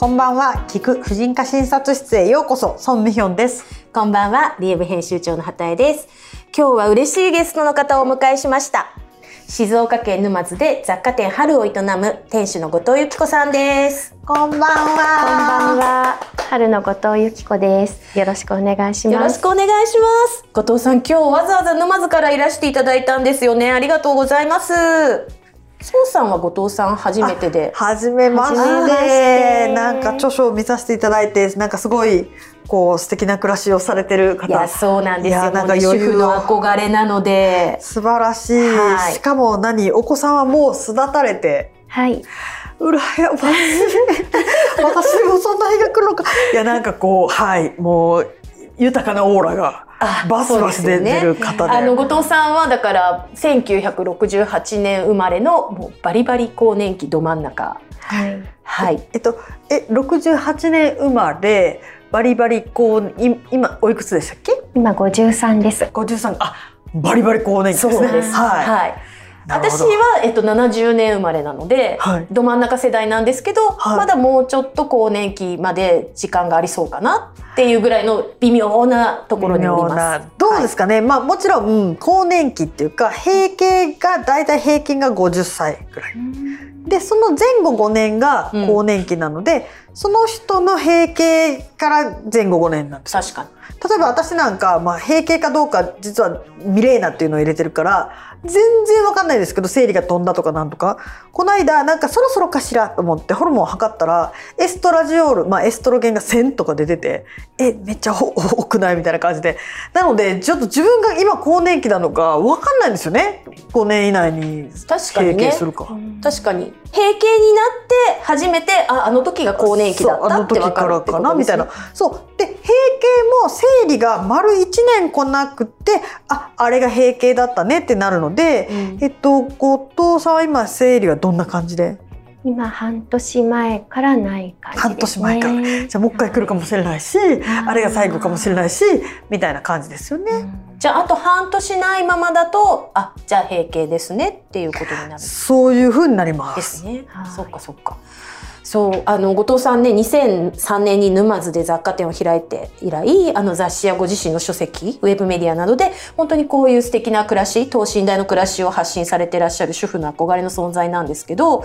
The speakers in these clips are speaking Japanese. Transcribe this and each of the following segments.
こんばんは、聞く婦人科診察室へようこそ、ソンミヒョンです。こんばんは、リエブ編集長の畑江です。今日は嬉しいゲストの方をお迎えしました。静岡県沼津で雑貨店春を営む店主の後藤由紀子さんです。こんばんは。こんばんは。春の後藤由紀子です。よろしくお願いします。よろしくお願いします。後藤さん、今日わざわざ沼津からいらしていただいたんですよね。ありがとうございます。そうさんは後藤さん初めてで。はじめましてて。なんか著書を見させていただいて、なんかすごい、こう、素敵な暮らしをされてる方。いや、そうなんですよ。なんか主婦の憧れなので。素晴らしい。はいしかも何、お子さんはもう巣立たれて、はい。うらやましい。私もそんな日が来るのか。いや、なんかこう、はい、もう、豊かなオーラが、あバスバス出てる方で。あの後藤さんはだから1968年生まれのもうバリバリ更年期ど真ん中はい。はいえっと、え、68年生まれ、バリバリこう、い今、おいくつでしたっけ？今五十三です。?53、あ、バリバリ更年期ですね。そうですはい。はい私は、えっと、70年生まれなので、はい。ど真ん中世代なんですけど、はい。まだもうちょっと更年期まで時間がありそうかなっていうぐらいの微妙なところにおります。どうですかね、まあもちろん、うん更年期っていうか閉経が大体平均が50歳ぐらいでその前後5年が更年期なので、その人の閉経から前後5年なんですよ。確かに。例えば私なんか、まあ、閉経かどうか実はミレーナっていうのを入れてるから全然わかんないですけど生理が飛んだとかなんとか。この間なんかそろそろかしらと思ってホルモンを測ったらエストラジオール、まあ、エストロゲンが1000とか出ててえめっちゃ多多くない？みたいな感じで。なのでちょっと自分が今更年期なのかわかんないんですよね5年以内に確かにね。閉経するか。確かに。閉経になって初めてああの時が更年期だったって分かるってことですね。そうあの時からかなみたいな。そう。で閉経も生理が丸1年来なくてああれが閉経だったねってなるので、うん。えっと後藤さんは今生理はどんな感じで？今半年前からない感じですね。半年前からじゃあもう一回来るかもしれないし、あれが最後かもしれないしみたいな感じですよね。じゃああと半年ないままだとあじゃあ閉経ですねっていうことになるそういう風になりま。ですすねはい。そっかそっか。そうあの後藤さんね2003年に沼津で雑貨店を開いて以来あの雑誌やご自身の書籍ウェブメディアなどで本当にこういう素敵な暮らし等身大の暮らしを発信されてらっしゃる主婦の憧れの存在なんですけど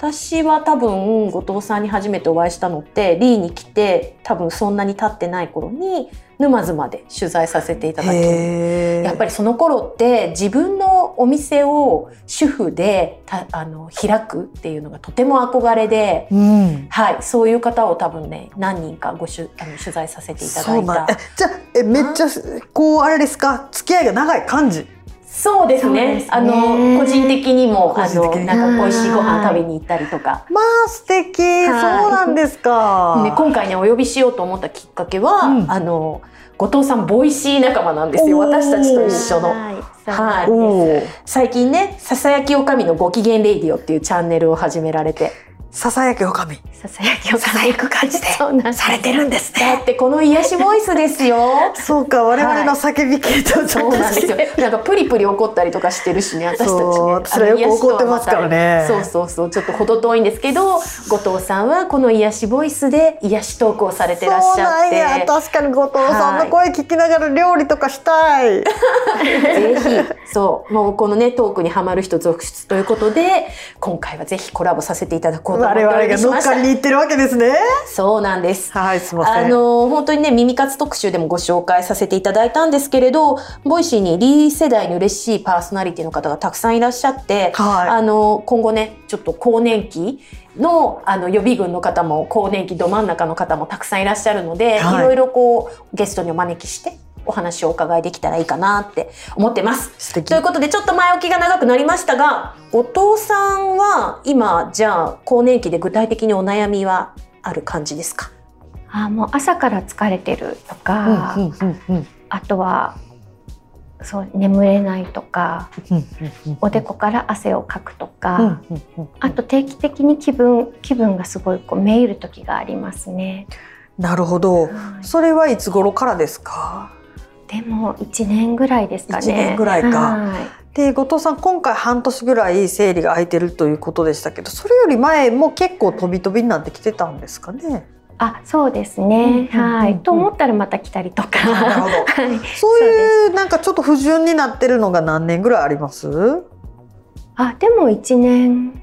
私は多分後藤さんに初めてお会いしたのってリーに来て多分そんなに経ってない頃に沼津まで取材させていただきやっぱりその頃って自分のお店を主婦でたあの開くっていうのがとても憧れで、うん。はい、そういう方を多分ね何人かごしゅあの取材させていただいたじゃあえめっちゃこうあれですか？付き合いが長い感じ。そうですね。すね。あの個人的にもあのなんか美味しいご飯食べに行ったりとか。まあ素敵、はい。そうなんですか。ね、今回ねお呼びしようと思ったきっかけは、うん。あの後藤さん Voicy 仲間なんですよ。私たちと一緒の。はい。最近ね「ささやきおかみのご機嫌レイディオ」っていうチャンネルを始められてささやきおかみ。ささやきをささやく感じでされてるんですだね。ってこの癒しボイスですよ。そうか、我々の叫び系とそうなんですよ。なんかプリプリ怒ったりとかしてるしね私たちね。そう私らよく怒ってますからね。そうそうそう。ちょっと程遠いんですけど後藤さんはこの癒しボイスで癒しトークをされてらっしゃっそうなんや。て確かに後藤さんの声聞きながら料理とかしたい。ぜひそうもうこのねトークにはまる人続出ということで今回はぜひコラボさせていただこう我々が乗っかりにた行ってるわけですね。そうなんですはい、すみませあん。の本当にね耳活特集でもご紹介させていただいたんですけれど Voicy にリー世代に嬉しいパーソナリティの方がたくさんいらっしゃって、はいあの今後ねちょっと更年期のあの予備軍の方も更年期ど真ん中の方もたくさんいらっしゃるので、はいい、ろいろこうゲストにお招きしてお話をお伺いできたらいいかなって思ってます。素敵ということでちょっと前置きが長くなりましたが後藤さんは今じゃあ更年期で具体的にお悩みはある感じですか？あもう朝から疲れてるとか、うんうんうんうんあとはそう眠れないとかうんうんおでこから汗をかくとか、うんうんうんあと定期的に気分気分がすごいこうめいる時がありますね。なるほど。はいそれはいつ頃からですか？でも1年ぐらいですかね。1年ぐらいかはいで後藤さん今回半年ぐらい生理が空いてるということでしたけどそれより前も結構飛び飛びになってきてたんですかね？あ、そうですうんうんね。うんうんはい。と思ったらまた来たりとか。なるほど はい。そういうなんかちょっと不順になってるのが何年ぐらいあります？あ、でも1年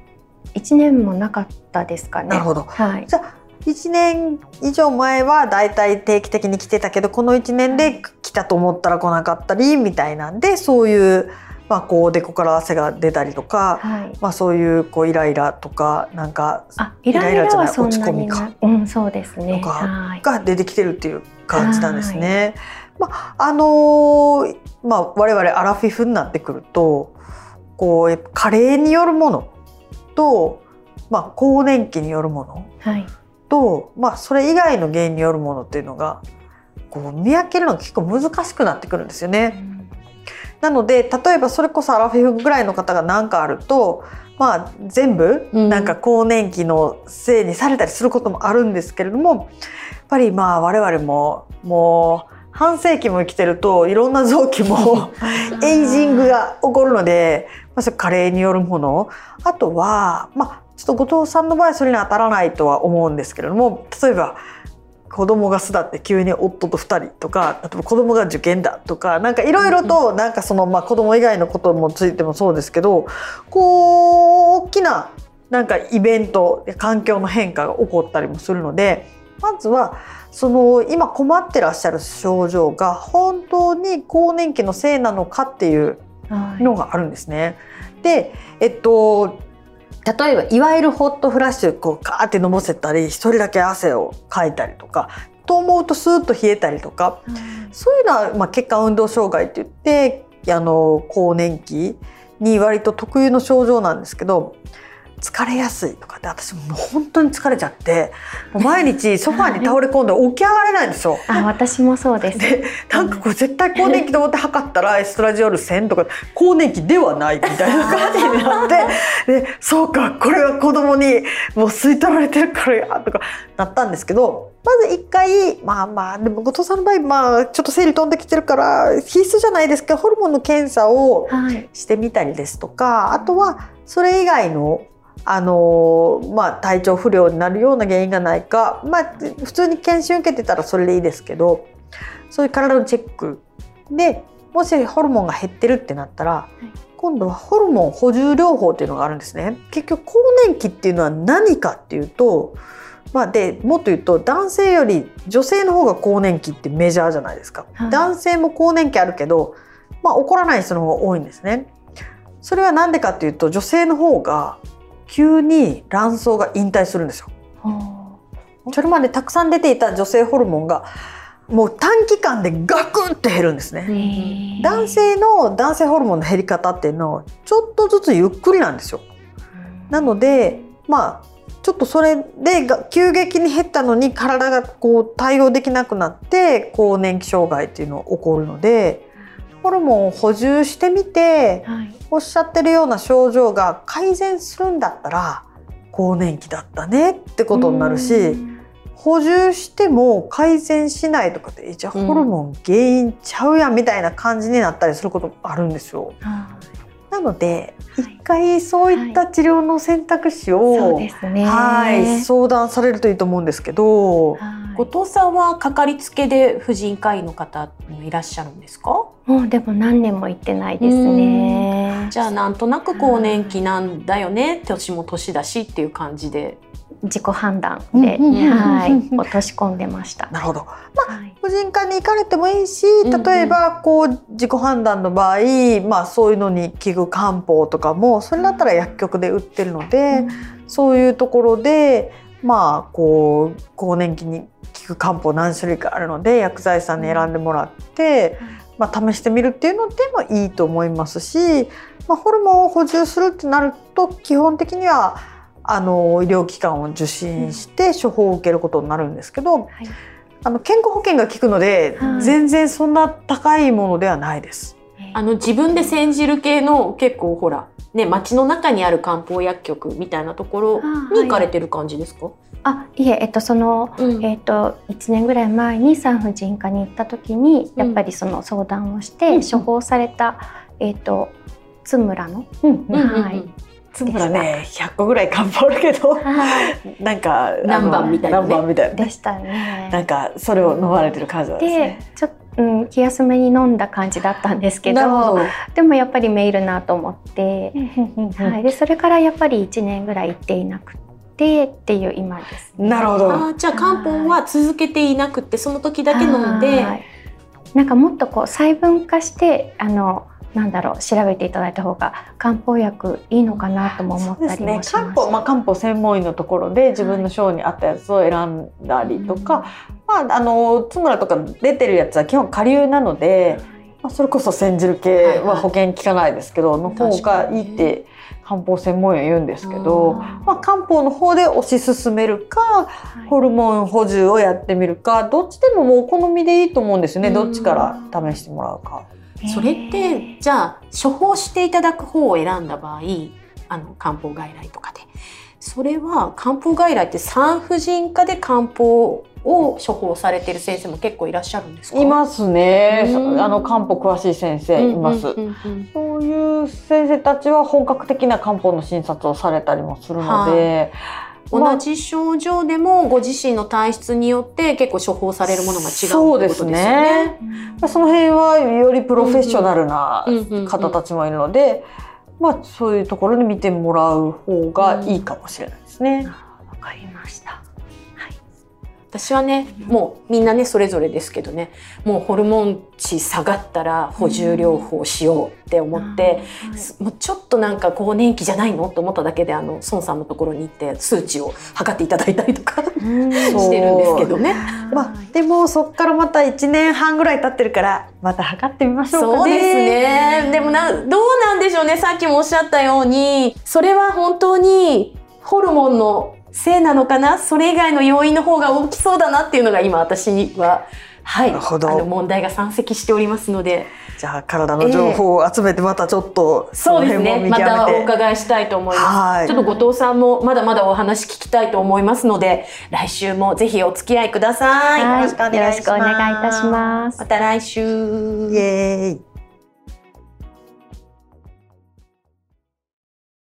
1年もなかったですかね。なるほどはい。じゃあ1年以上前はだいたい定期的に来てたけどこの1年で来たと思ったら来なかったりみたいなんでそういう、まあ、こうデコから汗が出たりとか、はい。まあ、そういうこうイライラとかなんかあ、イライラじゃないに落ち込みな。うん、そうですね。とかはい。が出てきてるっていう感じなんですね。まああのーまあ、我々アラフィフになってくるとこうやっぱ加齢によるものと、まあ、更年期によるものはい。と、まあ、それ以外の原因によるものっていうのがこう見分けるのが結構難しくなってくるんですよね。なので例えばそれこそアラフィフぐらいの方が何かあると、まあ、全部うん。なんか更年期のせいにされたりすることもあるんですけれどもやっぱりまあ我々ももう半世紀も生きてるといろんな臓器も エイジングが起こるので、まあ、それ加齢によるもの。あとはまあちょっと後藤さんの場合それに当たらないとは思うんですけれども例えば子供が巣立って急に夫と2人とか例えば子供が受験だとかなんかいろいろとなんかその、まあ、子供以外のこともついてもそうですけどこう大きななんかイベント環境の変化が起こったりもするのでまずはその今困ってらっしゃる症状が本当に更年期のせいなのかっていうはいのがあるんですね。で、えっと例えばいわゆるホットフラッシュこうカーってのぼせたり一人だけ汗をかいたりとかと思うとスーッと冷えたりとかそういうのは、まあ、血管運動障害って言ってあの更年期に割と特有の症状なんですけど疲れやすいとかって私もう本当に疲れちゃってもう毎日ソファーに倒れ込んで起き上がれないんですよ。あ、私もそうです。でなんかこれ絶対更年期と思って測ったらエストラジオール1000とか更年期ではないみたいな感じになってでそうかこれは子供にもう吸い取られてるからやとかなったんですけどまず一回まあまあでも後藤さんの場合まあちょっと生理飛んできてるから必須じゃないですけどホルモンの検査をはい。してみたりですとかあとはそれ以外のあのまあ、体調不良になるような原因がないか、まあ、普通に検診受けてたらそれでいいですけどそういう体のチェックでもしホルモンが減ってるってなったら、今度はホルモン補充療法っていうのがあるんですね。結局更年期っていうのは何かっていうと、まあ、でもっと言うと男性より女性の方が更年期ってメジャーじゃないですか。はい男性も更年期あるけど、まあ、起こらない人の方が多いんですね。それは何でかっていうと女性の方が急に卵巣が引退するんですよ。それまでたくさん出ていた女性ホルモンがもう短期間でガクンって減るんですね。男性の男性ホルモンの減り方っていうのはちょっとずつゆっくりなんですよ。なのでまあちょっとそれでが急激に減ったのに体がこう対応できなくなって更年期障害っていうのが起こるのでホルモンを補充してみてはい。おっしゃってるような症状が改善するんだったら更年期だったねってことになるし補充しても改善しないとかってえじゃあうんホルモン原因ちゃうやんみたいな感じになったりすることもあるんですよ。はなのではい一回そういった治療の選択肢を。はい、相談されるといいと思うんですけど、はい後藤さんはかかりつけで婦人科医の方もいらっしゃるんですか？もうでも何年も行ってないですね。じゃあなんとなく更年期なんだよね。年も年だしっていう感じで。自己判断で、うんうんはいうん、落とし込んでました。なるほど。はい。婦人科に行かれてもいいし例えばこう自己判断の場合、まあ、そういうのに効く漢方とかもそれだったら薬局で売ってるので、そういうところでまあこう更年期に効く漢方何種類かあるので薬剤師さんに選んでもらって、まあ、試してみるっていうのでもいいと思いますし、まあ、ホルモンを補充するってなると基本的にはあの医療機関を受診して処方を受けることになるんですけど、はい。あの健康保険が効くので、はい。全然そんな高いものではないです。えあの自分で煎じる系の結構ほらね街の中にある漢方薬局みたいなところに行かれてる感じですか？あいえ、えっと、その、うん。えっと、1年ぐらい前に産婦人科に行った時にやっぱりその相談をして、うん処方された、えっと、津村の、はい。つむらね100個ぐらい漢方あるけどはい。なんか何番みたいなね。何番みたいなね。でしたね。なんかそれを飲まれてる感じなんですでね。ちょっと、うん、気休めに飲んだ感じだったんですけど。でもやっぱりメールなと思って、はい、でそれからやっぱり1年ぐらい行っていなくてっていう今です、ね。なるほど。あーじゃあ漢方は続けていなくてその時だけ飲んで、はいなんかもっとこう細分化してあのなんだろう調べていただいた方が漢方薬いいのかなとも思ったりも。しま漢した。方まあ漢方専門医のところで自分の症に合ったやつを選んだりとか、まああの津村とか出てるやつは基本下流なので、まあそれこそ煎じる系は保険効かないですけど、の方がいいって漢方専門医は言うんですけど、まあ漢方の方で推し進めるか。はい。ホルモン補充をやってみるかどっちでももうお好みでいいと思うんですよね。うん。どっちから試してもらうか。それってじゃあ処方していただく方を選んだ場合あの漢方外来とかでそれは漢方外来って産婦人科で漢方を処方されてる先生も結構いらっしゃるんですか？いますね。うん。あの漢方詳しい先生います。そういう先生たちは本格的な漢方の診察をされたりもするので、まあ。同じ症状でもご自身の体質によって結構処方されるものが違うってことですよね。その辺はよりプロフェッショナルな方たちもいるので、まあそういうところで見てもらう方がいいかもしれないですね。わかりました。私はねもうみんなねそれぞれですけどねもうホルモン値下がったら補充療法しようって思って、すもうちょっとなんか更年期じゃないのと思っただけであの孫さんのところに行って数値を測っていただいたりとかうんしてるんですけどね。まあでもそっからまた1年半ぐらい経ってるからまた測ってみましょうかね。そうですね。でもな、どうなんでしょうね。さっきもおっしゃったように、それは本当にホルモンのせいなのかな？それ以外の要因の方が大きそうだなっていうのが今私には、はい。なるほどあの問題が山積しておりますので、じゃあ体の情報を集めてまたちょっとそうですね。まの辺も見極めて。たお伺いしたいと思います。はいちょっと後藤さんもまだまだお話聞きたいと思いますので、来週もぜひお付き合いください。はいよろしくお願いしますよろしくお願いいたしますま。た来週。イエーイ。